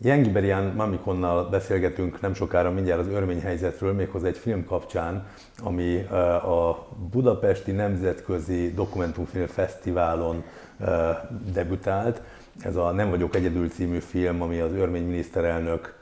Jengi Berián Mamikonnal beszélgetünk nem sokára mindjárt az örmény helyzetről, méghozzá egy film kapcsán, ami a Budapesti Nemzetközi Dokumentumfilm Fesztiválon debütált. Ez a Nem vagyok egyedül című film, ami az örmény miniszterelnök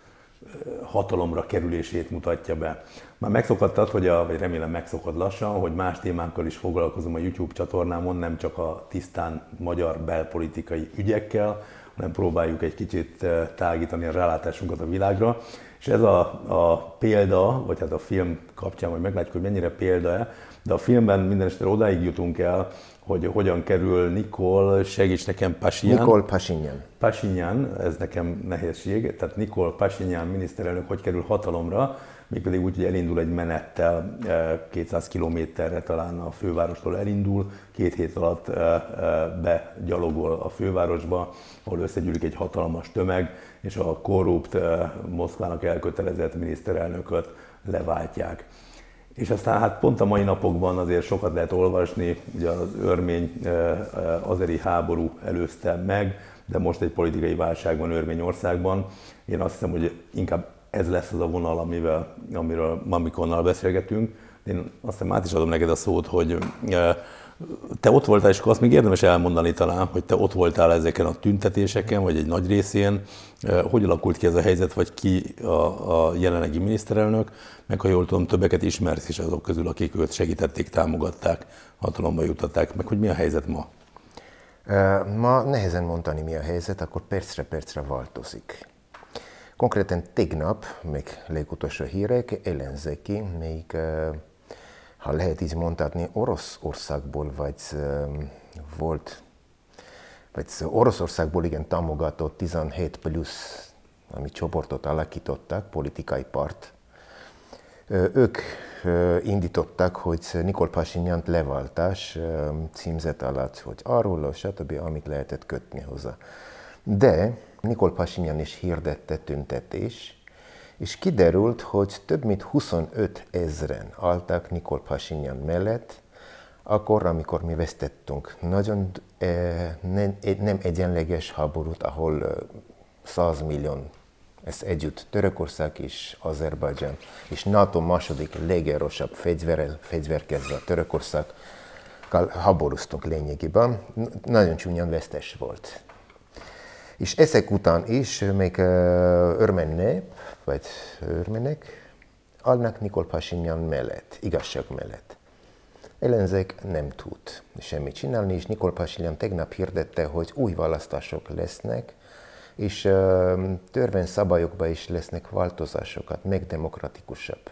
hatalomra kerülését mutatja be. Már megszokattad, hogy a, vagy remélem megszokod lassan, hogy más témákkal is foglalkozom a YouTube csatornámon, nem csak a tisztán magyar belpolitikai ügyekkel, hanem próbáljuk egy kicsit eh, tágítani a rálátásunkat a világra. És ez a, a példa, vagy hát a film kapcsán, hogy meglátjuk, hogy mennyire példa-e, de a filmben minden esetre odáig jutunk el, hogy hogyan kerül Nikol, segíts nekem, Pasinyan. Nikol Pasinyan. Pasinyan, ez nekem nehézség, tehát Nikol Pasinyan miniszterelnök hogy kerül hatalomra, mégpedig úgy, hogy elindul egy menettel 200 eh, kilométerre talán a fővárostól elindul, két hét alatt eh, eh, begyalogol a fővárosba, ahol összegyűlik egy hatalmas tömeg, és a korrupt, Moszkvának elkötelezett miniszterelnököt leváltják. És aztán hát pont a mai napokban azért sokat lehet olvasni, ugye az örmény azeri háború előzte meg, de most egy politikai válság van Örményországban. Én azt hiszem, hogy inkább ez lesz az a vonal, amivel, amiről Mamikonnal beszélgetünk. Én aztán át is adom neked a szót, hogy te ott voltál, és akkor azt még érdemes elmondani talán, hogy te ott voltál ezeken a tüntetéseken, vagy egy nagy részén. Hogy alakult ki ez a helyzet, vagy ki a, a jelenlegi miniszterelnök, meg ha jól tudom, többeket ismersz is azok közül, akik őt segítették, támogatták, hatalomba jutották, meg hogy mi a helyzet ma? Ma nehezen mondani, mi a helyzet, akkor percre percre változik. Konkrétan tegnap, még legutolsó hírek, ellenzéki, még ha lehet így mondhatni, Oroszországból vagy volt, vagy Oroszországból igen támogatott 17 plusz, ami csoportot alakítottak, politikai part. Ők indították, hogy Nikol Pasinyant leváltás címzet alatt, hogy arról, stb., amit lehetett kötni hozzá. De Nikol Pasinyan is hirdette tüntetés, és kiderült, hogy több mint 25 ezren álltak Nikol Pasinyan mellett, akkor, amikor mi vesztettünk nagyon eh, nem, nem egyenleges háborút, ahol eh, 100 millió, ez együtt Törökország és Azerbajdzsán, és NATO második legerősebb fegyverrel, fegyverkezve Törökország, háborúztunk lényegében, nagyon csúnyan vesztes volt. És ezek után is még örmény nép, vagy örmenek, állnak Nikol Pashinyan mellett, igazság mellett. Ellenzék nem tud semmit csinálni, és Nikol Pashinyan tegnap hirdette, hogy új választások lesznek, és törvényszabályokban is lesznek változásokat, meg demokratikusabb.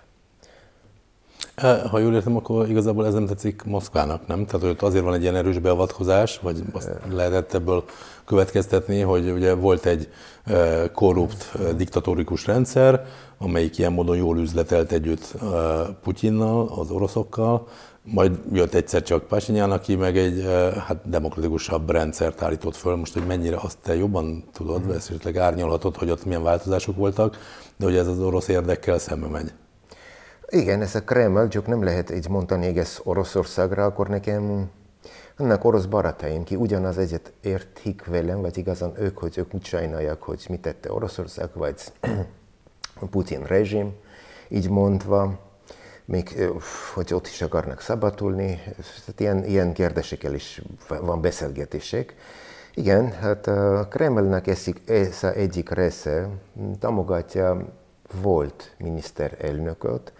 Ha jól értem, akkor igazából ez nem tetszik Moszkvának, nem? Tehát hogy azért van egy ilyen erős beavatkozás, vagy azt lehetett ebből következtetni, hogy ugye volt egy korrupt, diktatórikus rendszer, amelyik ilyen módon jól üzletelt együtt Putyinnal, az oroszokkal, majd jött egyszer csak Pasinyán, aki meg egy hát, demokratikusabb rendszert állított föl. Most, hogy mennyire azt te jobban tudod, mm. esetleg árnyalhatod, hogy ott milyen változások voltak, de hogy ez az orosz érdekkel szembe megy. Igen, ez a Kreml, csak nem lehet így mondani egész Oroszországra, akkor nekem vannak orosz barátaim, ki ugyanaz egyet értik velem, vagy igazán ők, hogy ők úgy sajnálják, hogy mit tette Oroszország, vagy a Putin rezsim, így mondva, még hogy ott is akarnak szabadulni, tehát ilyen, ilyen kérdésekkel is van beszélgetések. Igen, hát a Kremlnek ez egyik része támogatja volt miniszterelnököt,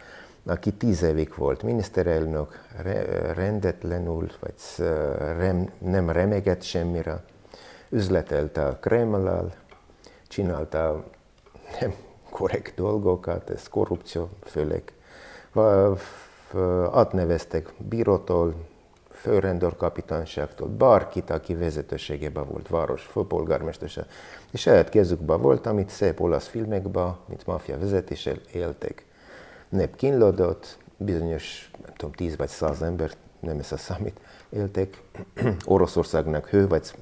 aki tíz évig volt miniszterelnök, rendetlenül, vagy rem, nem remegett semmire, üzletelte a Kremlal, csinálta nem korrekt dolgokat, ez korrupció főleg. Átneveztek bírótól, főrendőrkapitányságtól, bárkit, aki vezetőségében volt, város, főpolgármester, és saját kezükben volt, amit szép olasz filmekben, mint maffia vezetéssel éltek nép kínlódott, bizonyos, nem tudom, tíz vagy száz ember, nem ez a számít, éltek Oroszországnak hő, vagy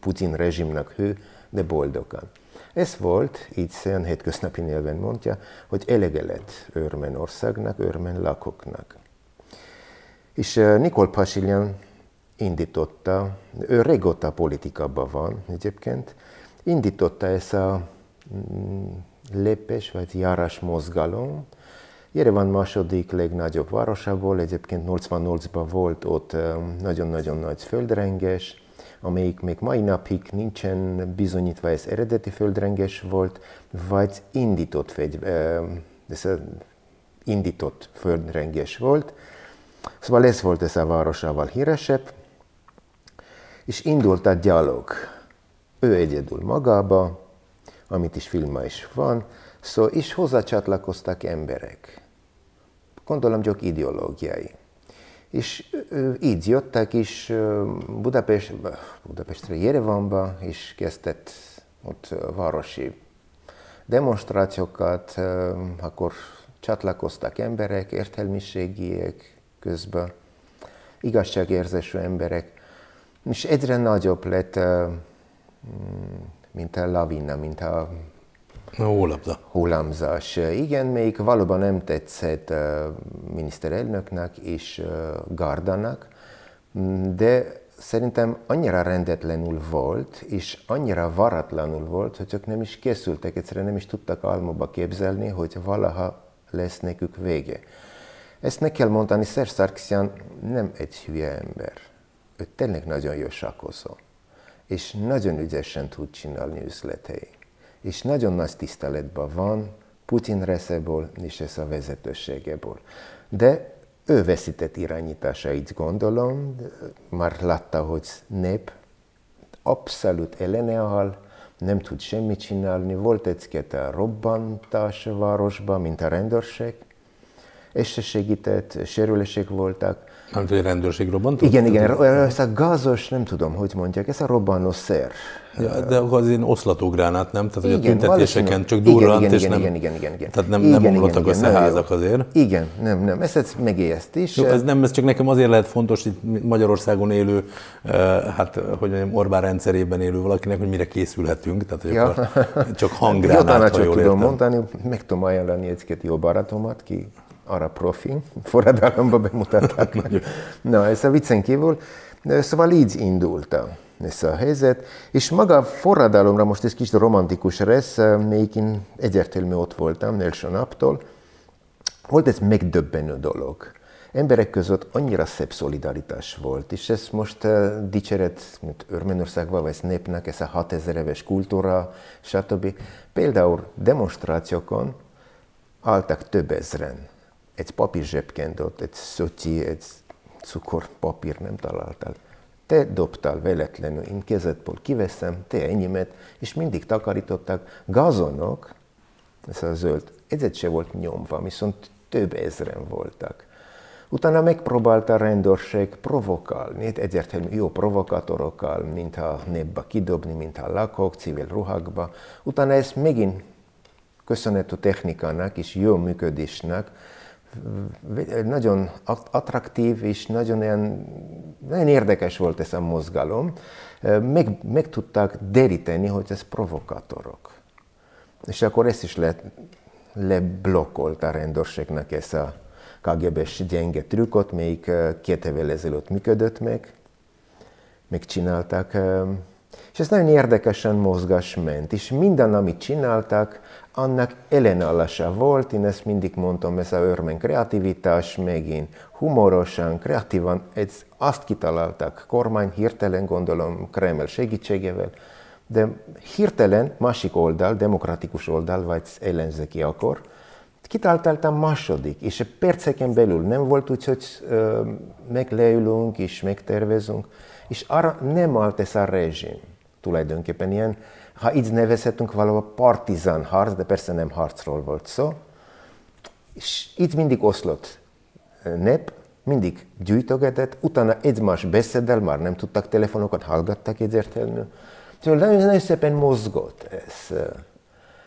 Putin rezsimnek hő, de boldogan. Ez volt, így szépen hétköznapi nyelven mondja, hogy elege lett Örmenországnak, örmen lakoknak. És Nikol Pasilyan indította, ő régóta politikában van egyébként, indította ezt a mm, lépés vagy járás mozgalom. Jerevan második legnagyobb városából, egyébként 88-ban volt ott nagyon-nagyon nagy földrenges, amelyik még mai napig nincsen bizonyítva, ez eredeti földrenges volt, vagy indított, fegy, ez indított földrenges volt. Szóval ez volt ez a városával híresebb, és indult a gyalog. Ő egyedül magába, amit is filma is van, szó, és hozzácsatlakoztak emberek. Gondolom csak ideológiai. És így jöttek is Budapest, Budapestre, Jerevanba, és kezdett ott városi demonstrációkat, akkor csatlakoztak emberek, értelmiségiek közben, igazságérzésű emberek, és egyre nagyobb lett, mint a lavina, mint a a. Hullámzás. Igen, még valóban nem tetszett miniszterelnöknek és Gardanak, de szerintem annyira rendetlenül volt, és annyira varatlanul volt, hogy csak nem is készültek, egyszerűen nem is tudtak álmokba képzelni, hogy valaha lesz nekük vége. Ezt meg kell mondani, Szerz Sarkisian nem egy hülye ember. Ő tényleg nagyon jó sakozó, és nagyon ügyesen tud csinálni üzletei és nagyon nagy tiszteletben van Putin részéből és ez a vezetőségéből. De ő veszített irányításait, gondolom, már látta, hogy nép abszolút ellenáll, nem tud semmit csinálni. Volt egy-két robbantás a városban, mint a rendőrség, és se segített, sérülések voltak. Nem hogy a rendőrség robbantott? Igen, igen, ez a gázos, nem tudom, hogy mondják, ez a robbanó szer. Ja, de akkor az én oszlatógránát, nem? Tehát, hogy igen, a tüntetéseken csak durrant, igen, és igen, nem, igen, igen, igen, igen. Tehát nem, igen, nem omlottak össze igen, házak azért. Igen, nem, nem, ezt, ezt megélyezt is. Jó, ez nem, ez csak nekem azért lehet fontos, itt Magyarországon élő, hát, hogy mondjam, Orbán rendszerében élő valakinek, hogy mire készülhetünk, tehát hogy ja. akkor csak hanggránát, jó tanácsot tudom értem. mondani, meg tudom ajánlani egy-két jó barátomat, ki arra profi, forradalomba bemutatták. Na, ez a viccen kívül. Szóval így indultam ez a helyzet, és maga a forradalomra most ez kicsit romantikus lesz, még én egyértelmű ott voltam első naptól, volt ez megdöbbenő dolog. Emberek között annyira szebb szolidaritás volt, és ez most uh, dicséret, mint Örményországban, vagy népnek, ez a 6000 éves kultúra, stb. Például demonstrációkon álltak több ezren. Egy papír zsebkendőt, egy szötyi, egy cukorpapír nem találtál te dobtál véletlenül, én kezedből kiveszem, te enyémet, és mindig takarítottak. Gazonok, ez a zöld, egyet se volt nyomva, viszont több ezren voltak. Utána megpróbálta a rendőrség provokálni, egyértelmű jó provokátorokkal, mint a népbe kidobni, mint a lakók, civil ruhákba. Utána ez megint köszönhető technikának és jó működésnek, nagyon attraktív és nagyon, ilyen, nagyon érdekes volt ez a mozgalom. Meg, meg tudták deríteni, hogy ez provokátorok. És akkor ezt is le, leblokkolt a rendőrségnek ez a KGB-s gyenge trükkot, melyik két évvel ezelőtt működött meg, megcsinálták. És ez nagyon érdekesen mozgás ment, és minden, amit csináltak, annak ellenállása volt, én ezt mindig mondtam, ez a örmény kreativitás, megint humorosan, kreatívan, ez azt kitaláltak, kormány hirtelen gondolom Kreml segítségével, de hirtelen másik oldal, demokratikus oldal, vagy ellenzéki akkor, kitaláltam második, és perceken belül nem volt úgy, hogy ö, megleülünk és megtervezünk, és arra nem állt ez a rezsim tulajdonképpen ilyen ha így nevezhetünk, valahol partizán harc, de persze nem harcról volt szó. És itt mindig oszlott nép, mindig gyűjtögetett, utána egymás beszéddel, már nem tudtak telefonokat, hallgattak egyértelmű. Szóval nagyon, nagyon szépen mozgott ez.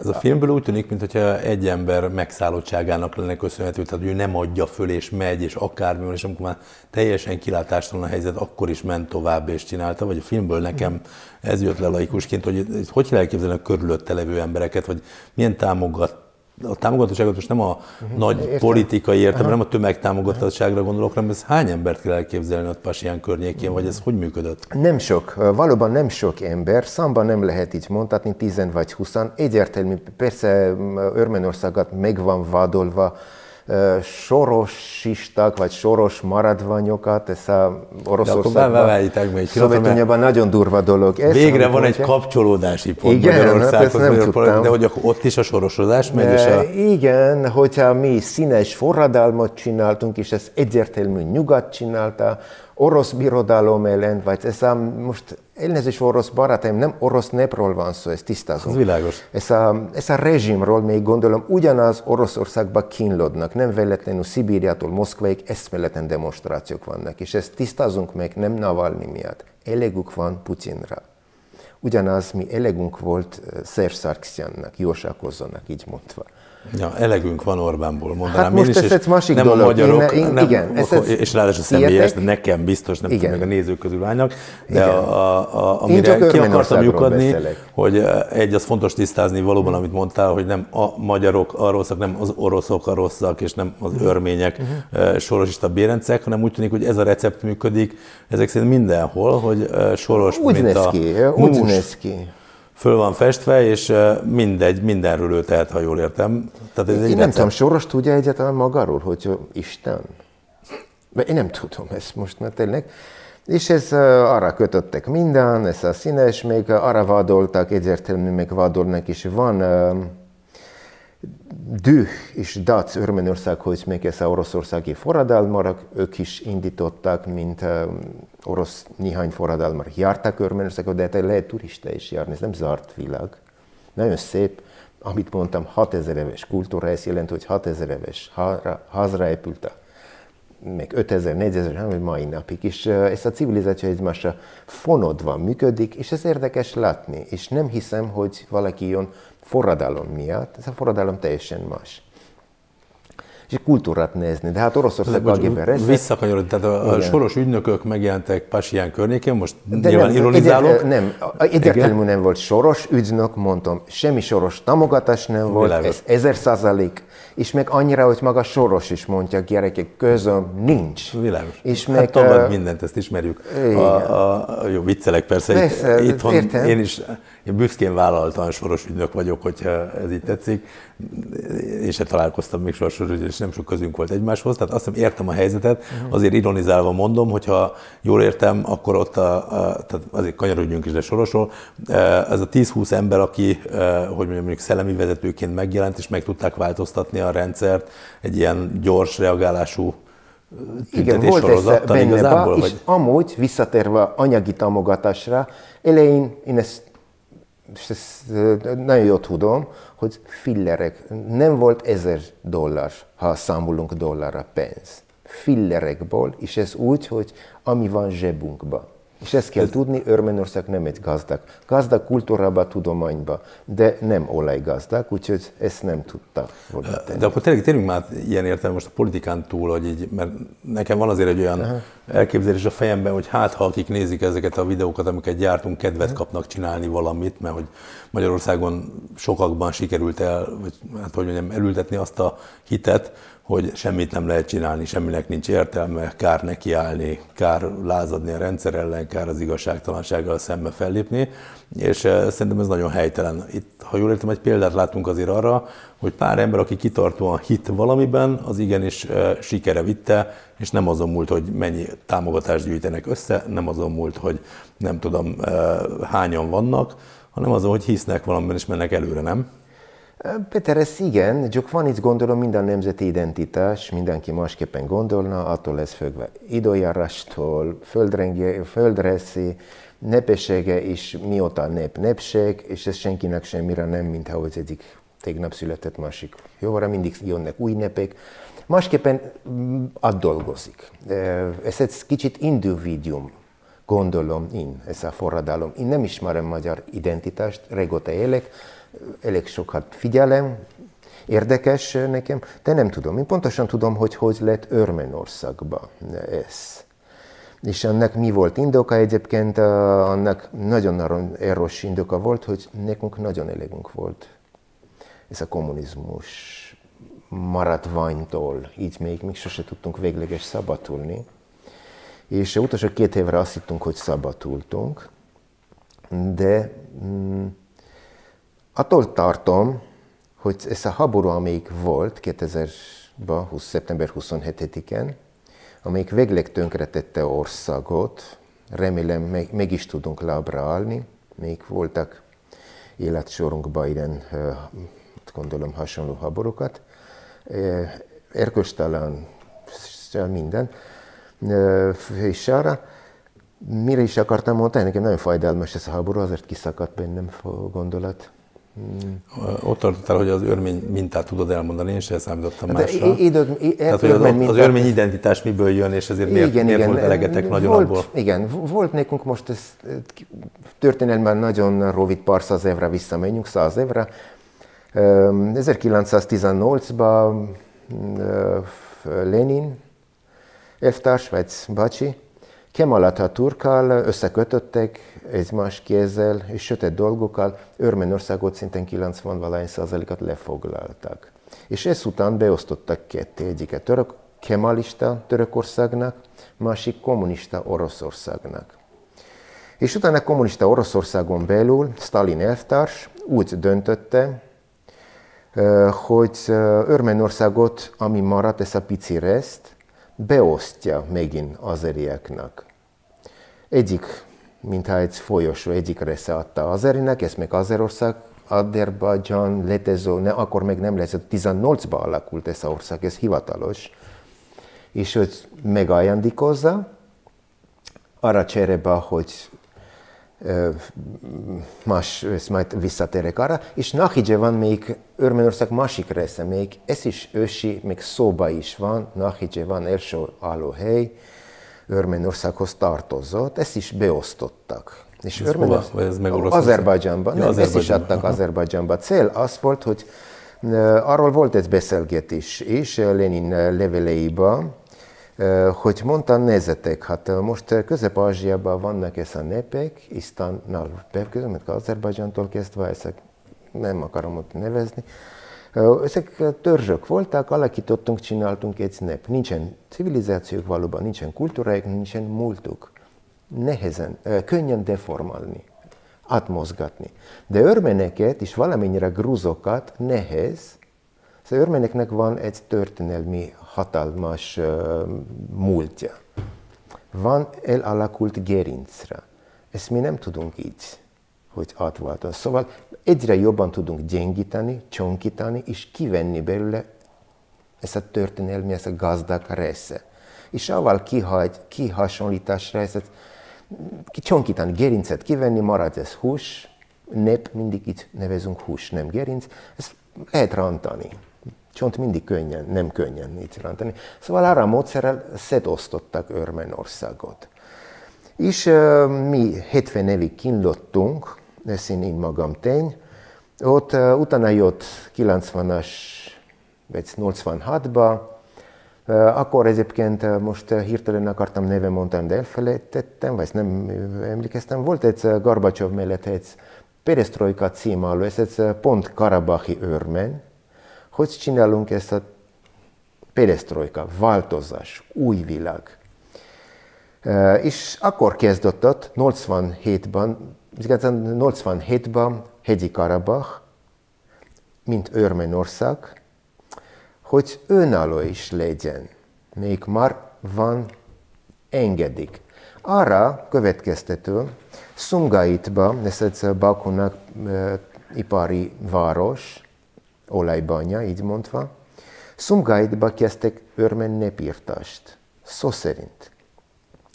Ez a filmből úgy tűnik, mintha egy ember megszállottságának lenne köszönhető, tehát ő nem adja föl és megy, és akármi van, és amikor már teljesen kilátástalan a helyzet, akkor is ment tovább és csinálta, vagy a filmből nekem ez jött le laikusként, hogy hogy kell elképzelni a körülötte levő embereket, vagy milyen támogat a támogatottságot most nem a uh-huh. nagy Értem. politikai értelme, nem a tömegtámogatottságra gondolok, hanem ez hány embert kell elképzelni a Pasián környékén, uh-huh. vagy ez hogy működött? Nem sok, valóban nem sok ember, számban nem lehet így mondhatni, 10 vagy 20, egyértelmű, persze Örményországot meg van vádolva, sorosistak, vagy soros maradványokat, ez a Oroszországban, Szovjetuniában nagyon durva dolog. Ez Végre van egy kapcsolódási pont igen, Magyarországhoz, hát nem tudtam. de hogy ott is a sorosodás megy? És a... Igen, hogyha mi színes forradalmat csináltunk, és ez egyértelmű nyugat csinálta, orosz birodalom ellen, vagy ez a most elnézést orosz barátaim, nem orosz népről van szó, ez tisztázom. Ez világos. Ez a, ez a rezsimről még gondolom ugyanaz Oroszországban kínlódnak, nem véletlenül Szibériától Moszkváig eszméletlen demonstrációk vannak, és ezt tisztázunk meg nem Navalnyi miatt. Elegük van Putyinra. Ugyanaz mi elegünk volt eh, Sarkisiannak, jósákozónak, így mondva. Ja, elegünk van Orbánból, mondanám hát most én is, ez egy másik nem dolog. a magyarok, én, én, nem, igen, ez, ez és ráadásul személyes, de nekem biztos, nem igen. tudom, meg a nézők közül állnak, de igen. a, a, amire ki akartam lyukadni, hogy eh, egy, az fontos tisztázni valóban, amit mondtál, hogy nem a magyarok a rosszak, nem az oroszok a rosszak, és nem az örmények uh-huh. sorosista bérencek, hanem úgy tűnik, hogy ez a recept működik, ezek szerint mindenhol, hogy eh, soros, úgy mint a ki, úgy néz ki föl van festve, és mindegy, mindenről ő tehet, ha jól értem. Tehát ez én nem tudom, Soros tudja egyáltalán magáról, hogy Isten? Én nem tudom ezt most, mert tényleg. És ez arra kötöttek minden, ez a színes, még arra vádoltak, egyértelmű még vádolnak is. Van düh és dac Örményországhoz még ez a oroszországi forradalmak, ők is indították, mint orosz néhány forradalmar jártak Örményországot, de hát lehet turista is járni, ez nem zárt világ. Nagyon szép, amit mondtam, 6000 éves kultúra, ez jelent, hogy 6000 éves házra épült a meg 5000, 4000, vagy mai napig. És ez a civilizáció egymásra fonodva működik, és ez érdekes látni. És nem hiszem, hogy valaki jön forradalom miatt, ez a forradalom teljesen más és kultúrát nézni. De hát Oroszország KGB Visszakanyarod, tehát a, a soros ügynökök megjelentek Pasián környékén, most De nyilván nem, ironizálok. Egyet, nem, egyértelműen nem volt soros ügynök, mondtam, semmi soros támogatás nem volt, Világos. ez ezer százalék, és meg annyira, hogy maga soros is mondja, gyerekek, közöm nincs. Világos. És hát meg, tagad mindent, ezt ismerjük. A, a, a, jó, viccelek persze, persze itt, itthon értem. én is én büszkén vállaltan soros ügynök vagyok, hogyha ez így tetszik. Én sem találkoztam még soros ügynök, és nem sok közünk volt egymáshoz. Tehát azt hiszem értem a helyzetet, azért ironizálva mondom, hogyha jól értem, akkor ott a, a tehát azért kanyarodjunk is, de sorosról, ez a 10-20 ember, aki, hogy mondjam, mondjuk szellemi vezetőként megjelent, és meg tudták változtatni a rendszert egy ilyen gyors reagálású igen, volt ez benne igazából, és vagy? amúgy visszatérve anyagi támogatásra, elején én ezt és ezt nagyon jól tudom, hogy fillerek, nem volt ezer dollár, ha számolunk dollárra pénz. Fillerekból, és ez úgy, hogy ami van zsebunkban. És ezt kell tudni, Örményország nem egy gazdag. Gazdag kultúrába, tudományba, de nem olajgazdag, úgyhogy ezt nem tudta volna tenni. De akkor tényleg tényleg már ilyen értelme most a politikán túl, hogy így, mert nekem van azért egy olyan Aha. elképzelés a fejemben, hogy hát ha akik nézik ezeket a videókat, amiket gyártunk, kedvet Aha. kapnak csinálni valamit, mert hogy Magyarországon sokakban sikerült el, vagy hát hogy mondjam, elültetni azt a hitet, hogy semmit nem lehet csinálni, semminek nincs értelme, kár nekiállni, kár lázadni a rendszer ellen, kár az igazságtalansággal szembe fellépni, és eh, szerintem ez nagyon helytelen. Itt, ha jól értem, egy példát látunk azért arra, hogy pár ember, aki kitartóan hit valamiben, az igenis eh, sikere vitte, és nem azon múlt, hogy mennyi támogatást gyűjtenek össze, nem azon múlt, hogy nem tudom eh, hányan vannak, hanem azon, hogy hisznek valamiben és mennek előre, nem? Péter, ez igen, csak van itt gondolom minden nemzeti identitás, mindenki másképpen gondolna, attól lesz függve időjárástól, földreszi, nepessége is mióta nép nepség, és ez senkinek semmire nem, mint ha az egyik tegnap született másik jóra, mindig jönnek új nepek. Másképpen mm, dolgozik. Ez egy kicsit individuum, gondolom én, ez a forradalom. Én nem ismerem magyar identitást, régóta élek, elég sokat figyelem, érdekes nekem, de nem tudom. Én pontosan tudom, hogy hogy lett Örményországba ez. És annak mi volt indoka egyébként, annak nagyon-nagyon erős indoka volt, hogy nekünk nagyon elégünk volt. ez a kommunizmus maratványtól, így még, még sose tudtunk végleges szabadulni. És utolsó két évre azt hittünk, hogy szabadultunk, de mm, attól tartom, hogy ez a háború, amelyik volt 2000-ben, 20. szeptember 27-én, amelyik végleg tönkretette országot, remélem meg, meg is tudunk lábra állni, még voltak életsorunkban ilyen, gondolom, hasonló háborúkat, erköstalan minden, és arra, mire is akartam mondani, nekem nagyon fájdalmas ez a háború, azért kiszakadt bennem a gondolat. Hmm. Ott tartottál, hogy az örmény mintát tudod elmondani, én sem számítottam hát másra. Időt, Tehát, hogy az, az örmény identitás miből jön, és ezért miért, igen, miért igen. volt elegetek nagyon volt, abból? Igen, volt nekünk most ez történelmen nagyon rövid pár száz évre visszamegyünk, száz évre. 1918-ban Lenin, elvtárs, vagy bácsi, Kemal Atatürkkal összekötöttek egymás kézzel és sötét dolgokkal, Örményországot szinten 90 százalékat lefoglaltak. És ezután beosztottak ketté egyiket török, kemalista Törökországnak, másik kommunista Oroszországnak. És utána kommunista Oroszországon belül Stalin elvtárs úgy döntötte, hogy Örményországot, ami maradt, ez a pici reszt, beosztja megint azerieknak. Egyik, mintha egy folyosó egyik része adta azerinek, ez meg Azerország, Azerbajdzsán, Letezó, ne, akkor még nem lesz, 18-ban alakult ez az ország, ez hivatalos. És őt megajándékozza, arra cserébe, hogy más, ezt majd visszatérek arra, és Nahidze van még Örményország másik része, még ez is ősi, még szóba is van, Nahidze van első állóhely, Örményországhoz tartozott, ezt is beosztottak. És ez hova? Ez meg Azerbajdzsánban. Ja, nem, ezt is adtak Azerbajdzsánba. Cél az volt, hogy arról volt egy beszélgetés is Lenin leveleiben, hogy mondta, nézzetek, hát most Közép-Ázsiában vannak ez a népek, Isztánnal bevkeződik, Azerbajdzsántól kezdve, ezek nem akarom ott nevezni, ezek törzsök voltak, alakítottunk, csináltunk egy nép. Nincsen civilizációk valóban, nincsen kultúrájuk, nincsen múltuk. Nehezen, könnyen deformálni, átmozgatni. De örmeneket és valamennyire grúzokat nehéz, Szóval örményeknek van egy történelmi hatalmas múltja. Van elalakult gerincre. Ezt mi nem tudunk így, hogy átváltani. Szóval egyre jobban tudunk gyengíteni, csonkítani, és kivenni belőle ezt a történelmi, ezt a gazdag része. És avval kihagy, kihasonlításra ezt kicsonkítani, gerincet kivenni, marad ez hús, nép, mindig itt nevezünk hús, nem gerinc, ezt lehet rántani. Csont mindig könnyen, nem könnyen rántani. Szóval arra a módszerrel szetosztottak Örményországot. És uh, mi 70 évig kínlottunk, ez én magam tény, ott uh, utána jött 90-as, vagy 86-ba, uh, akkor egyébként most hirtelen akartam neve mondtam, de elfelejtettem, vagy nem emlékeztem. Volt egy Garbacsov mellett egy Perestroika címálló, ez egy pont Karabahi örmény, hogy csinálunk ezt a perestroika, változás, új világ. És akkor kezdődött 87-ben, 87-ben Hegyi Karabach, mint Örményország, hogy önálló is legyen, még már van engedik. Arra következtető, Szungaitba, ez egy Bakunak ipari város, olajbanya, így mondva, Szumgáitba kezdtek örmen népírtást, szó szerint.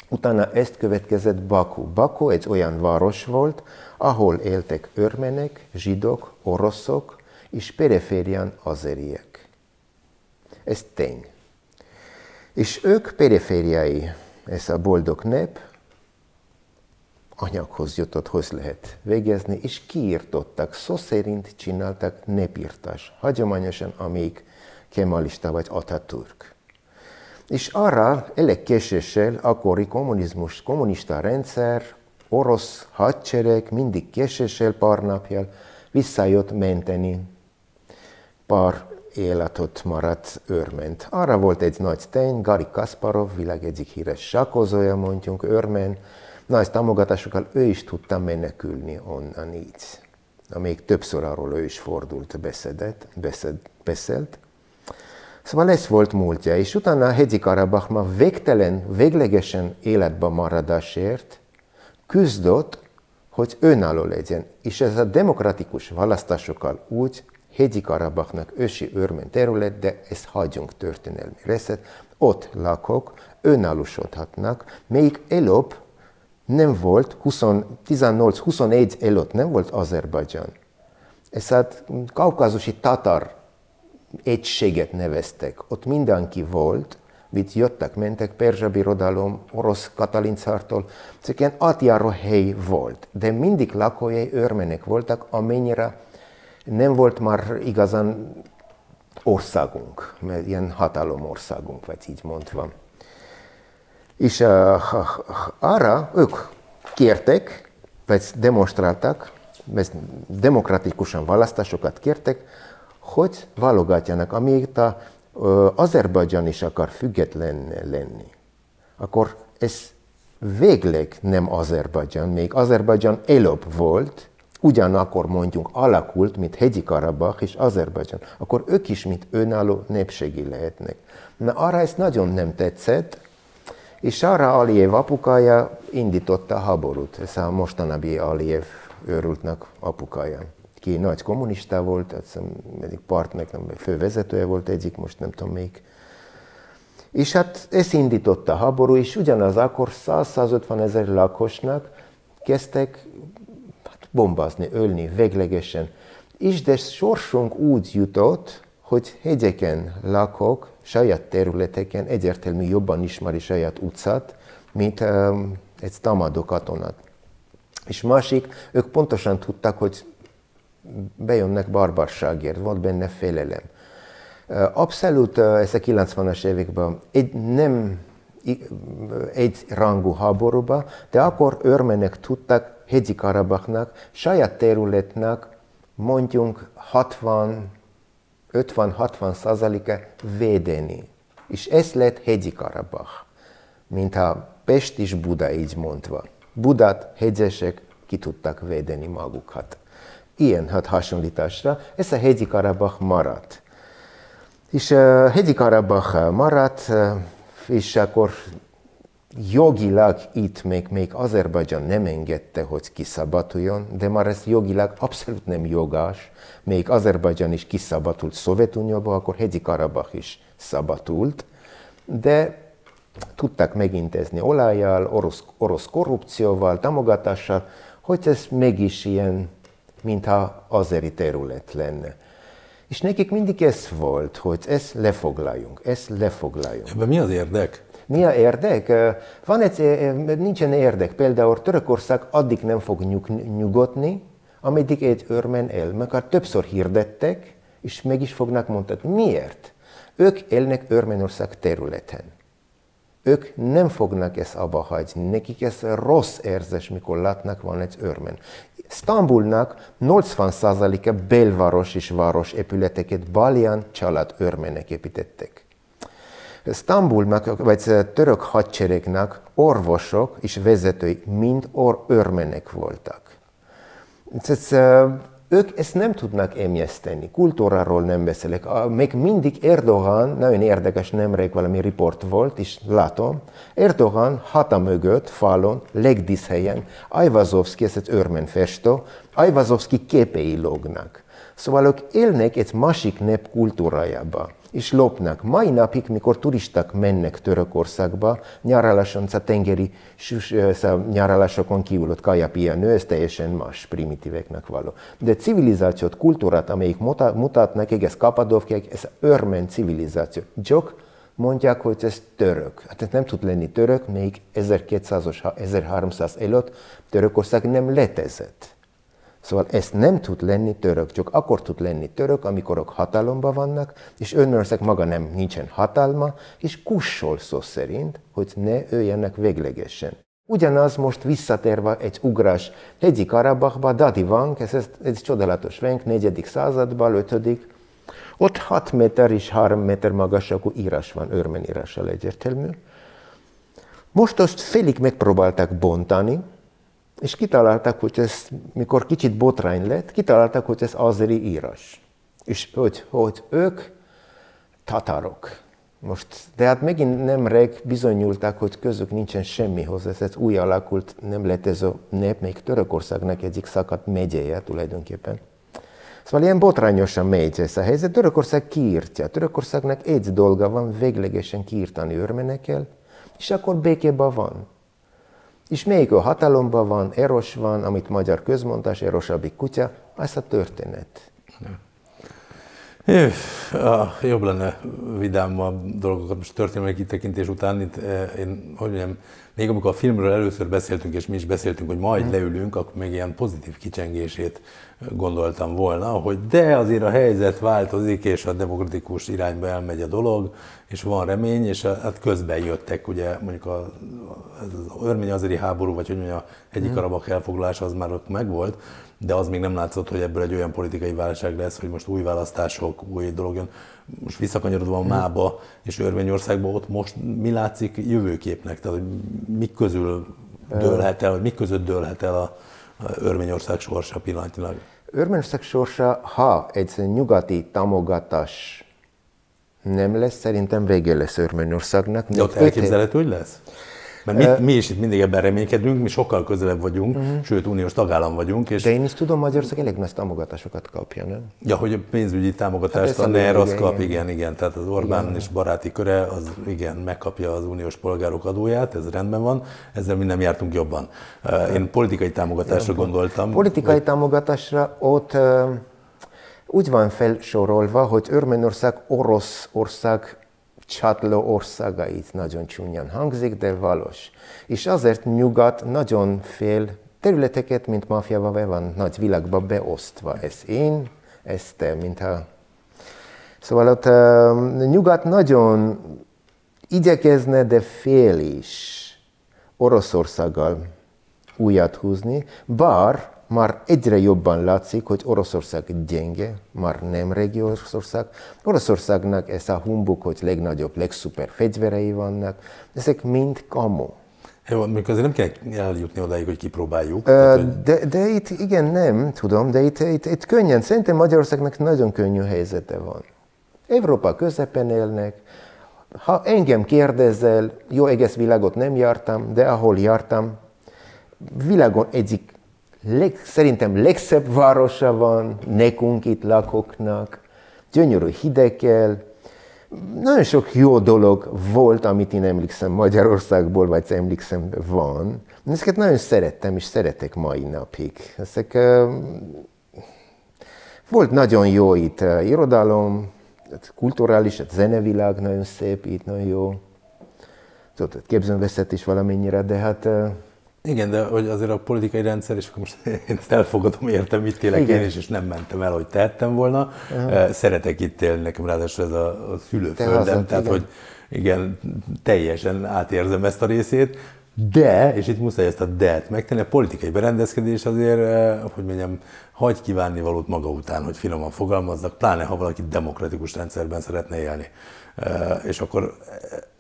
Utána ezt következett Baku. Baku egy olyan város volt, ahol éltek örmenek, zsidók, oroszok és periférián azeriek. Ez tény. És ők perifériai, ez a boldog nép, anyaghoz jutott, hogy lehet végezni, és kiírtottak, szó szerint csináltak népírtás, hagyományosan, amíg kemalista vagy Atatürk. És arra elég késéssel akkori kommunizmus, kommunista rendszer, orosz hadsereg mindig késéssel pár napjal visszajött menteni pár életot maradt örment. Arra volt egy nagy tény, Gary Kasparov, világ egyik híres sakozója, mondjuk örmen, nagy támogatásokkal ő is tudta menekülni onnan így. Na, még többször arról ő is fordult, beszédet, beszed, beszélt. Szóval ez volt múltja, és utána Hegyi Karabach ma végtelen, véglegesen életben maradásért küzdött, hogy önálló legyen, és ez a demokratikus választásokkal úgy Hegyi Karabachnak ősi örmen terület, de ezt hagyjunk történelmi részet, ott lakok, önállósodhatnak, még előbb nem volt, 18-21 előtt nem volt Azerbajdzsán. Ez a kaukázusi tatar egységet neveztek. Ott mindenki volt, mit jöttek, mentek, perzsa birodalom, orosz katalincártól, csak ilyen átjáró hely volt. De mindig lakói örmenek voltak, amennyire nem volt már igazán országunk, mert ilyen hatalomországunk, vagy így mondva. És uh, arra ők kértek, vagy demonstráltak, vagy demokratikusan választásokat kértek, hogy válogatjanak, amíg a uh, Azerbajdzsán is akar független lenni, akkor ez végleg nem Azerbajdzsán, még Azerbajdzsán előbb volt, ugyanakkor mondjuk alakult, mint Hegyi Karabach és Azerbajdzsán, akkor ők is, mint önálló népségi lehetnek. Na arra ez nagyon nem tetszett, és arra Aliyev apukája indította a háborút, ez a mostanabbi Aliyev őrültnek apukája, ki nagy kommunista volt, egyik partnek, nem, fővezetője volt egyik, most nem tudom még. És hát ez indította a háború, és ugyanaz akkor 100-150 ezer lakosnak kezdtek hát bombazni, ölni véglegesen. És de sorsunk úgy jutott, hogy hegyeken lakok, saját területeken egyértelmű jobban ismeri saját utcát, mint um, egy támadó katonat. És másik, ők pontosan tudták, hogy bejönnek barbarságért, volt benne félelem. Abszolút ez a 90-as években egy nem egy rangú háborúba, de akkor örmenek tudtak Hegyi Karabachnak, saját területnek mondjuk 60 50-60 százaléka védeni. És ez lett Hegyi Karabach, mint a Pest és Buda így mondva. Budát hegyesek ki tudtak védeni magukat. Ilyen hat hasonlításra ez a Hegyi Karabach maradt. És uh, Hegyi Karabach maradt, uh, és akkor jogilag itt még, még Azerbajdzsán nem engedte, hogy kiszabaduljon, de már ez jogilag abszolút nem jogás. Még Azerbajdzsán is kiszabadult Szovjetunióba, akkor Hegyi Karabach is szabadult, de tudták megintézni olajjal, orosz, orosz korrupcióval, támogatással, hogy ez mégis ilyen, mintha azeri terület lenne. És nekik mindig ez volt, hogy ezt lefoglaljunk, ezt lefoglaljunk. Ebben mi az érdek? Mi a érdek? Van egy, nincsen érdek. Például Törökország addig nem fog nyug, nyugodni, ameddig egy örmen él. Mert többször hirdettek, és meg is fognak mondani. Miért? Ők élnek Örmenország területen. Ők nem fognak ezt abba hagyni. Nekik ez rossz érzés, mikor látnak van egy örmen. Sztambulnak 80%-a belváros és város épületeket Balian család örmenek építettek. Sztambulnak, vagy török hadseregnek orvosok és vezetői mind or örmenek voltak. Ez, ők ezt nem tudnak emészteni, kultúráról nem beszélek. Még mindig Erdogan, nagyon érdekes, nemrég valami riport volt, és látom, Erdogan hata mögött, falon, legdíszhelyen, Ajvazovszki, ez egy örmen festő, Ajvazovszki képei lógnak. Szóval ők élnek egy másik nép kultúrájába és lopnak. Mai napig, mikor turisták mennek Törökországba, nyaraláson, a tengeri nyaralásokon kívül ott nő, ez teljesen más primitíveknek való. De civilizációt, kultúrát, amelyik mutatnak, ez Kapadovkiek, ez örmen civilizáció. Csak mondják, hogy ez török. Hát nem tud lenni török, még 1200-1300 előtt Törökország nem létezett. Szóval ez nem tud lenni török, csak akkor tud lenni török, amikor ők hatalomban vannak, és Önország maga nem nincsen hatalma, és kussol szó szerint, hogy ne öljenek véglegesen. Ugyanaz most visszatérve egy ugrás hegyi Karabachba, Dadi Vank, ez egy csodálatos venk, negyedik században, ötödik, Ott 6 méter és 3 méter magasságú írás van, örmen írással egyértelmű. Most azt félig megpróbálták bontani, és kitalálták, hogy ez, mikor kicsit botrány lett, kitalálták, hogy ez azeri írás. És hogy, hogy ők tatárok. Most, de hát megint nemrég bizonyulták, hogy közük nincsen semmihoz, ez, ez új alakult, nem lett ez a nép, még Törökországnak egyik szakadt megyéje tulajdonképpen. Szóval ilyen botrányosan megy ez a helyzet. Törökország kiírtja. Törökországnak egy dolga van, véglegesen kiírtani örmenekkel, és akkor békében van. És még a hatalomban van, Eros van, amit magyar közmondás, Erosabbik kutya, ez a történet. É, jobb lenne a dolgokat most történelmi kitekintés után, itt, én, hogy mondjam, még amikor a filmről először beszéltünk, és mi is beszéltünk, hogy majd mm. leülünk, akkor még ilyen pozitív kicsengését gondoltam volna, hogy de azért a helyzet változik, és a demokratikus irányba elmegy a dolog, és van remény, és hát közben jöttek, ugye mondjuk a, az örmény azeri háború, vagy hogy mondja, egyik mm. arabak elfoglalása az már ott megvolt, de az még nem látszott, hogy ebből egy olyan politikai válság lesz, hogy most új választások, új dolog jön. Most visszakanyarodva a mm. Mába és Örményországba, ott most mi látszik jövőképnek? Tehát, hogy mik közül dőlhet el, vagy mik között dőlhet el a, Örményország sorsa pillanatnyilag? Örményország sorsa, ha egy nyugati támogatás nem lesz, szerintem vége lesz Örményországnak. De ott elképzelhető, hogy lesz? Mert mi, mi is itt mindig ebben reménykedünk, mi sokkal közelebb vagyunk, uh-huh. sőt uniós tagállam vagyunk. És... De én is tudom, Magyarország elég nagy támogatásokat kapja, nem? Ja, hogy a pénzügyi támogatást hát a NER az kap, igen, igen, igen. Tehát az Orbán igen. és baráti köre, az igen, megkapja az uniós polgárok adóját, ez rendben van, ezzel mi nem jártunk jobban. Én politikai támogatásra igen, gondoltam. Politikai hogy... támogatásra ott úgy van felsorolva, hogy Örményország orosz ország csatló országait nagyon csúnyán hangzik, de valós. És azért nyugat nagyon fél területeket, mint mafiával be van nagy világba beosztva. Ez én, ez te, mintha... Szóval ott uh, nyugat nagyon igyekezne, de fél is Oroszországgal újat húzni, bár már egyre jobban látszik, hogy Oroszország gyenge, már nem régi Oroszország. Oroszországnak ez a humbuk, hogy legnagyobb, legszuper fegyverei vannak, ezek mind kamu. Jó, amikor azért nem kell eljutni odáig, hogy kipróbáljuk. Tehát, de, de itt igen, nem tudom, de itt, itt, itt könnyen, szerintem Magyarországnak nagyon könnyű helyzete van. Európa közepén élnek, ha engem kérdezel, jó, egész világot nem jártam, de ahol jártam, világon egyik leg, szerintem legszebb városa van nekünk itt lakóknak, gyönyörű hidegkel, nagyon sok jó dolog volt, amit én emlékszem Magyarországból, vagy emlékszem van. Ezeket nagyon szerettem, és szeretek mai napig. Ezek, uh, volt nagyon jó itt uh, irodalom, kulturális, a zenevilág nagyon szép itt, nagyon jó. Tudod, képzőmveszett is valamennyire, de hát uh, igen, de hogy azért a politikai rendszer, és akkor most én ezt elfogadom, értem, mit élek Igen. én is, és nem mentem el, hogy tettem volna. Uh-huh. Szeretek itt élni, nekem ráadásul ez a, a szülőföldem, tehát igen. hogy igen, teljesen átérzem ezt a részét, de, és itt muszáj ezt a de-t megtenni, a politikai berendezkedés azért, eh, hogy mondjam, hagy kívánni valót maga után, hogy finoman fogalmazzak, pláne ha valaki demokratikus rendszerben szeretne élni. És akkor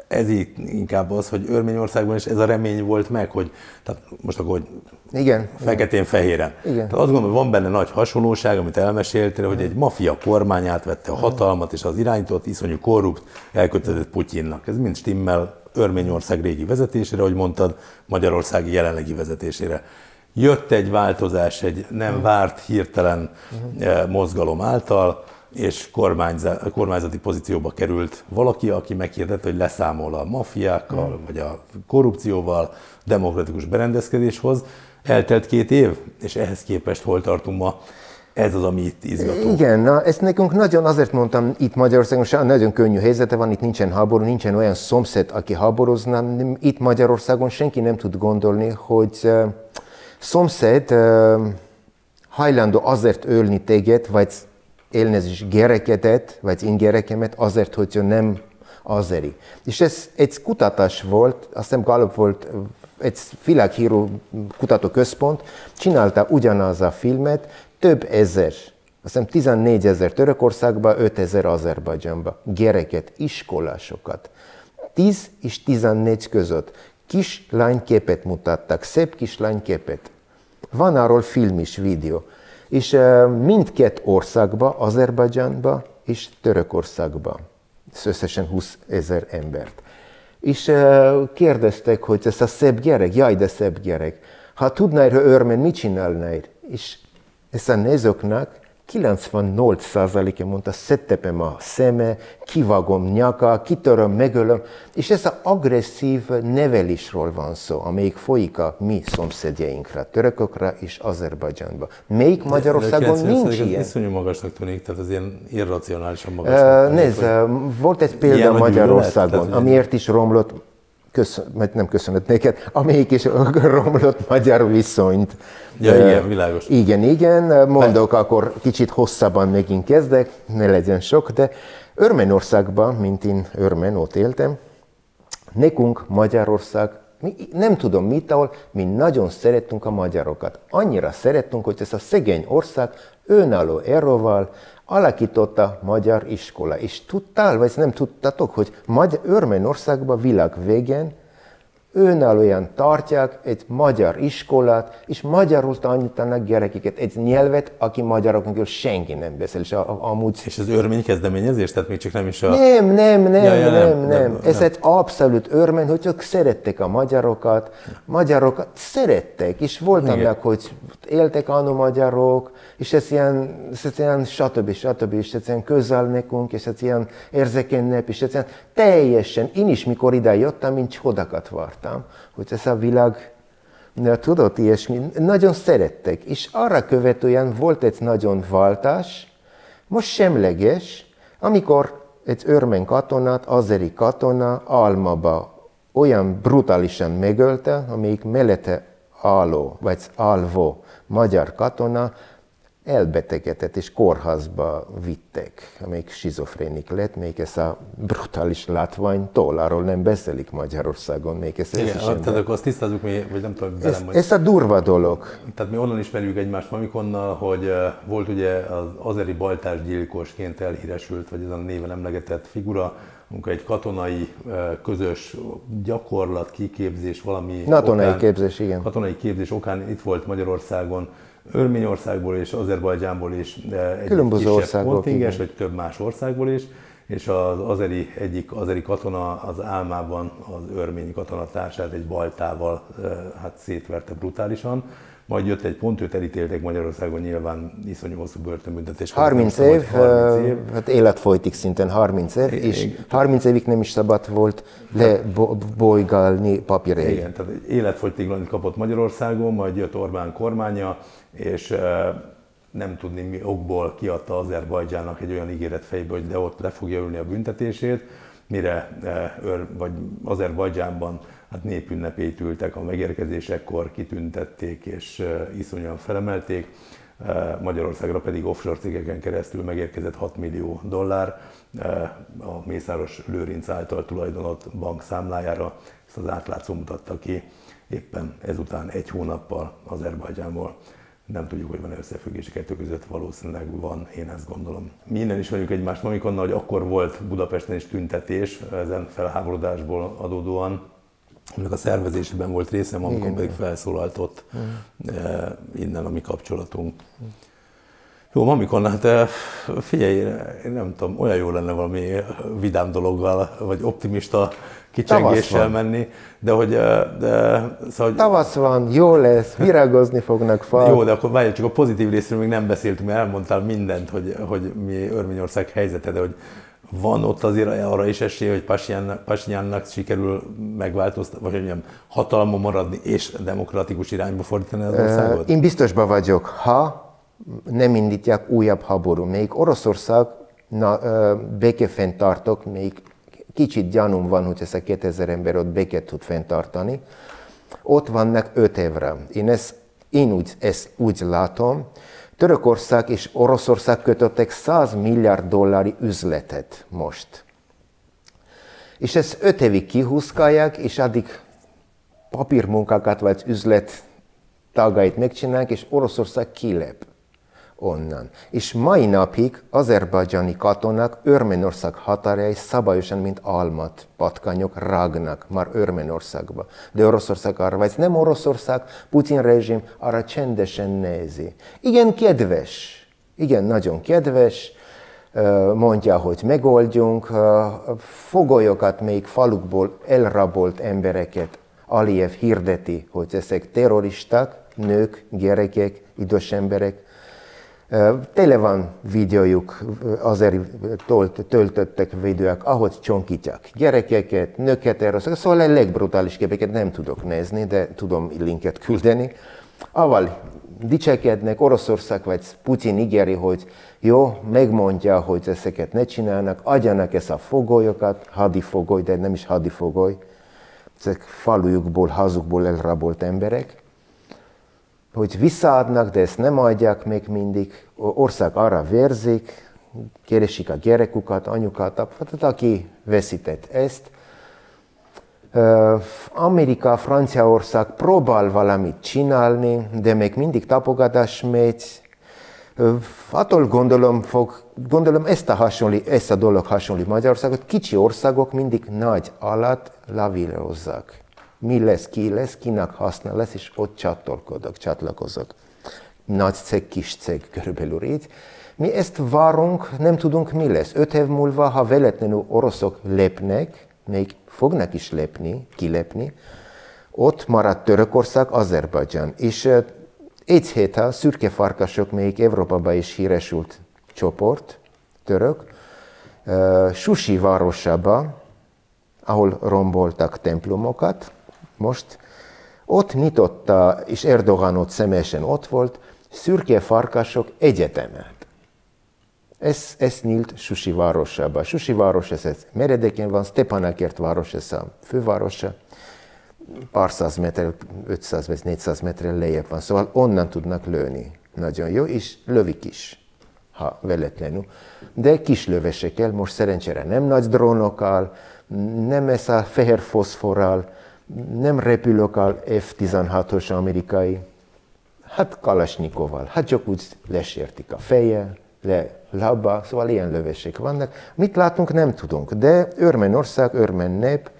ez inkább az, hogy Örményországban is ez a remény volt meg, hogy tehát most akkor, hogy igen, feketén-fehéren. Igen. Tehát azt gondolom, hogy van benne nagy hasonlóság, amit elmeséltél, hogy egy mafia kormány átvette a hatalmat, és az irányított, iszonyú korrupt, elkötelezett Putyinnak. Ez mind stimmel Örményország régi vezetésére, ahogy mondtad, Magyarország jelenlegi vezetésére. Jött egy változás, egy nem várt, hirtelen uh-huh. mozgalom által, és kormányzati pozícióba került valaki, aki meghirdette, hogy leszámol a mafiákkal, mm. vagy a korrupcióval, demokratikus berendezkedéshoz. Eltelt két év, és ehhez képest hol tartunk ma? Ez az, ami itt izgató. Igen, na, ezt nekünk nagyon azért mondtam, itt Magyarországon nagyon könnyű helyzete van, itt nincsen háború, nincsen olyan szomszéd, aki háborúzna. Itt Magyarországon senki nem tud gondolni, hogy uh, szomszéd uh, hajlandó azért ölni téged, vagy elnézést gyerekedet, vagy én gyerekemet azért, hogy nem azeri. És ez egy kutatás volt, azt hiszem Gallup volt, egy világhíró kutatóközpont, csinálta ugyanaz a filmet, több ezer hiszem 14 ezer Törökországban, 5 ezer Azerbajdzsánban. Gyereket, iskolásokat. 10 és 14 között kis lányképet mutattak, szép kis lányképet. Van arról film is, videó. És mindkét országban, Azerbajdzsánban és Törökországban, összesen 20 ezer embert. És kérdeztek, hogy ez a szebb gyerek, jaj, de szebb gyerek. Ha tudnál örmen, mit csinálnál? És ezt a nézőknek 98%-a mondta, szettepem a szeme, kivágom nyaka, kitöröm, megölöm, és ez az agresszív nevelésről van szó, amelyik folyik a mi szomszédjainkra, törökökre és Azerbajdzsánba. Melyik Magyarországon de, de nincs ilyen? Iszonyú magasnak tűnik, tehát az ilyen irracionálisan magasnak uh, Nézd, volt egy példa Magyarországon, amiért is romlott köszön, nem köszönött neked, amelyik is romlott magyar viszonyt. Ja, uh, igen, világos. Igen, igen, mondok, Be. akkor kicsit hosszabban megint kezdek, ne legyen sok, de Örmenországban, mint én Örmen, ott éltem, nekünk Magyarország, mi, nem tudom mit, ahol mi nagyon szeretünk a magyarokat. Annyira szeretünk, hogy ez a szegény ország önálló erővel, alakította magyar iskola. És tudtál, vagy nem tudtatok, hogy Magyar, Örményországban világ végén önállóan tartják egy magyar iskolát, és magyarul tanítanak gyerekeket egy nyelvet, aki magyaroknak senki nem beszél. És amúgy... És az örmény kezdeményezés? Tehát még csak nem is a... Nem, nem, nem, ja, ja, nem, nem, nem. Ez nem. egy abszolút örmény, hogy ők szerettek a magyarokat, magyarokat szerettek, és voltam meg, hogy éltek annó magyarok, és ez ilyen, ez ilyen stb. stb. és ez ilyen közel nekünk, és ez ilyen érzékenyebb, és ez ilyen teljesen, én is mikor ide jöttem, mint csodakat vartam, hogy ez a világ, de tudod, ilyesmi, nagyon szerettek, és arra követően volt egy nagyon váltás, most semleges, amikor egy örmény katonát, azeri katona Almaba olyan brutálisan megölte, amelyik mellette álló, vagy állvó magyar katona elbetegedett és kórházba vittek, amelyik schizofrénik lett, még ez a brutális látványtól, arról nem beszélik Magyarországon, még ez, Igen, ez is tehát akkor azt tisztázzuk, mi, vagy nem tudom, velem, ez, hogy... ez a durva dolog. Tehát mi onnan ismerjük egymást Mamikonnal, hogy volt ugye az azeri baltás gyilkosként elhíresült, vagy ez a néven emlegetett figura, amikor egy katonai közös gyakorlat, kiképzés, valami... Katonai okán, képzés, igen. Katonai képzés okán itt volt Magyarországon, Örményországból és Azerbajdzsánból is egy Különböző országból kontingens, vagy több más országból is, és az azeri, egyik azeri katona az álmában az örmény katonatársát egy baltával hát szétverte brutálisan, majd jött egy pont, őt elítélték Magyarországon nyilván iszonyú hosszú börtönbüntetés. 30 év, 30 év, hát életfolytik szinten 30 év, és 30 évig nem is szabad volt lebolygálni papírjai. Igen, tehát életfogytiglanit kapott Magyarországon, majd jött Orbán kormánya, és nem tudni mi okból kiadta Azerbajdzsának egy olyan ígéret fejbe, hogy de ott le fogja ülni a büntetését, mire vagy Azerbajdzsánban hát népünnepét ültek a megérkezésekor, kitüntették és iszonyan felemelték. Magyarországra pedig offshore cégeken keresztül megérkezett 6 millió dollár a Mészáros Lőrinc által tulajdonott bank számlájára. Ezt az átlátszó mutatta ki éppen ezután egy hónappal Azerbajdzsánból. Nem tudjuk, hogy van-e összefüggés kettő között, valószínűleg van, én ezt gondolom. Mi innen is vagyunk egymást, amikor hogy akkor volt Budapesten is tüntetés, ezen felháborodásból adódóan, aminek a szervezésében volt részem, amikor pedig felszólalt ott mm. innen a mi kapcsolatunk. Jó, amikor, hát figyelj, én nem tudom, olyan jó lenne valami vidám dologgal, vagy optimista kicsengéssel menni, de hogy... De, szóval, Tavasz van, jó lesz, virágozni fognak fal. Jó, de akkor várj, csak a pozitív részről még nem beszéltünk, mert elmondtál mindent, hogy, hogy mi Örményország helyzete, de hogy van ott azért arra is esély, hogy Pasinyánnak sikerül megváltoztatni, vagy mondjam, hatalma maradni és demokratikus irányba fordítani az országot? Én biztosban vagyok, ha nem indítják újabb háború. Még Oroszország na, béke fenntartok, még kicsit gyanúm van, hogy ez a 2000 ember ott béket tud fenntartani. Ott vannak öt évre. Én ezt, én úgy, ezt úgy látom, Törökország és Oroszország kötöttek 100 milliárd dollári üzletet most. És ezt öt évig kihúzkálják, és addig papírmunkákat vagy üzlet tagait megcsinálják, és Oroszország kilép. Onnan. És mai napig azerbajdzsani katonák Örmenország határai szabályosan, mint almat, patkányok rágnak már Örmenországba. De Oroszország arra, vagy nem Oroszország, Putin rezsim arra csendesen nézi. Igen, kedves, igen, nagyon kedves, mondja, hogy megoldjunk, fogolyokat még falukból elrabolt embereket Aliyev hirdeti, hogy ezek terroristák, nők, gyerekek, idős emberek, Tele van videójuk, azért töltöttek videók, ahogy csonkítják gyerekeket, nőket, erőszak, szóval a legbrutális képeket nem tudok nézni, de tudom linket küldeni. Aval dicsekednek, Oroszország vagy Putin ígéri, hogy jó, megmondja, hogy ezeket ne csinálnak, adjanak ezt a fogolyokat, hadifogoly, de nem is hadifogoly, ezek falujukból, hazukból elrabolt emberek, hogy visszaadnak, de ezt nem adják még mindig. Ország arra vérzik, keresik a gyerekukat, anyukat, hát aki veszített ezt. Amerika, Franciaország próbál valamit csinálni, de még mindig tapogatás megy. Attól gondolom, fog, gondolom ezt a, hasonlí, ezt a dolog hasonlít Magyarországot, kicsi országok mindig nagy alatt lavírozzák mi lesz, ki lesz, kinek haszna lesz, és ott csatolkodok, csatlakozok. Nagy cég, kis cég körülbelül így. Mi ezt várunk, nem tudunk mi lesz. Öt év múlva, ha véletlenül oroszok lépnek, még fognak is lépni, kilépni, ott marad Törökország, Azerbajdzsán. És egy héttel szürke farkasok még Európában is híresült csoport, török, Susi városába, ahol romboltak templomokat, most ott nyitotta, és Erdogan ott személyesen ott volt, szürke farkasok egyetemet. Ez, ez nyílt Susi városába. Susi város, ez, ez meredeken van, Stepanakert város, ez a fővárosa, pár száz méter, 500 vagy 400 méterre lejjebb van, szóval onnan tudnak lőni. Nagyon jó, és lövik is, ha veletlenül. De kis lövesekkel, most szerencsére nem nagy drónokkal, nem ez a fehér foszforral, nem repülök a F-16-os amerikai, hát Kalasnyikovval, hát csak úgy lesértik a feje, le lába, szóval ilyen lövések vannak. Mit látunk, nem tudunk, de Örmenország, Örmen nép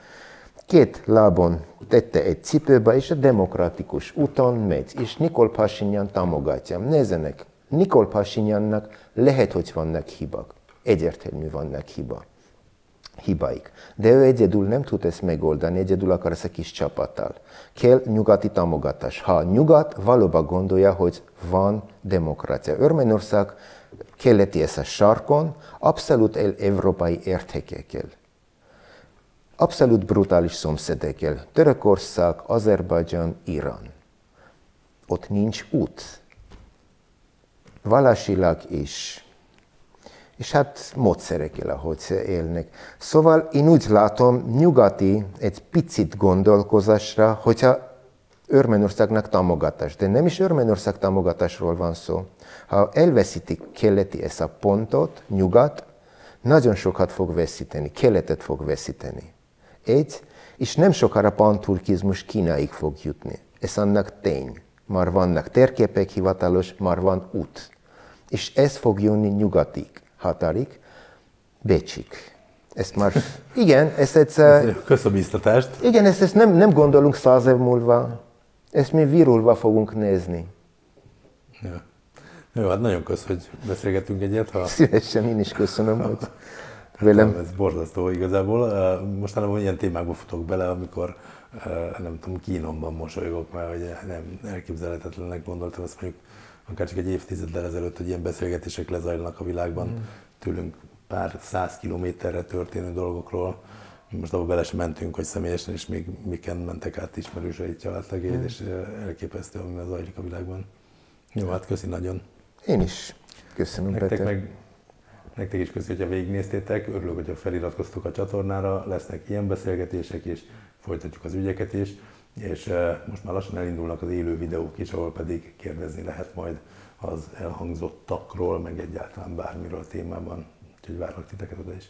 két lábon tette egy cipőbe, és a demokratikus úton megy, és Nikol Pashinyan támogatja. Nézzenek, Nikol Pashinyannak lehet, hogy vannak hibak. Egyértelmű vannak hibak hibáik. De ő egyedül nem tud ezt megoldani, egyedül akar ezt a kis csapattal. Kell nyugati támogatás. Ha a nyugat valóban gondolja, hogy van demokrácia. Örményország keleti ezt a sarkon, abszolút el európai értékekkel. Abszolút brutális szomszédekkel. Törökország, Azerbajdzsán, Irán. Ott nincs út. Valásilag is és hát módszerekkel, ahogy élnek. Szóval én úgy látom, nyugati egy picit gondolkozásra, hogyha Örmenországnak támogatás, de nem is Örmenország támogatásról van szó. Ha elveszítik keleti ezt a pontot, nyugat, nagyon sokat fog veszíteni, keletet fog veszíteni. Egy, és nem sokára panturkizmus Kínáig fog jutni. Ez annak tény. Már vannak térképek hivatalos, már van út. És ez fog jönni nyugatig határig, Bécsik. Ezt már, igen, ezt egyszer... Köszönöm biztatást. Igen, ezt, ezt nem, nem gondolunk száz év múlva. Ezt mi virulva fogunk nézni. Ja. Jó, hát nagyon köszönöm, hogy beszélgetünk egyet. Ha... Szívesen, én is köszönöm, hogy velem. Hát, ez borzasztó igazából. Mostanában ilyen témákba futok bele, amikor nem tudom, kínomban mosolygok, mert hogy nem elképzelhetetlennek gondoltam, azt mondjuk akár csak egy évtizeddel ezelőtt, hogy ilyen beszélgetések lezajlanak a világban mm. tőlünk pár száz kilométerre történő dolgokról. Most abba bele sem mentünk, hogy személyesen is még miken mentek át ismerősei családtagjaid, mm. és elképesztő, ami zajlik a világban. Jó, hát köszi nagyon. Én is köszönöm, Nektek Peter. meg Nektek is köszönjük, hogyha végignéztétek, örülök, hogyha feliratkoztok a csatornára, lesznek ilyen beszélgetések, és folytatjuk az ügyeket is és most már lassan elindulnak az élő videók is, ahol pedig kérdezni lehet majd az elhangzottakról, meg egyáltalán bármiről a témában, úgyhogy várlak titeket oda is.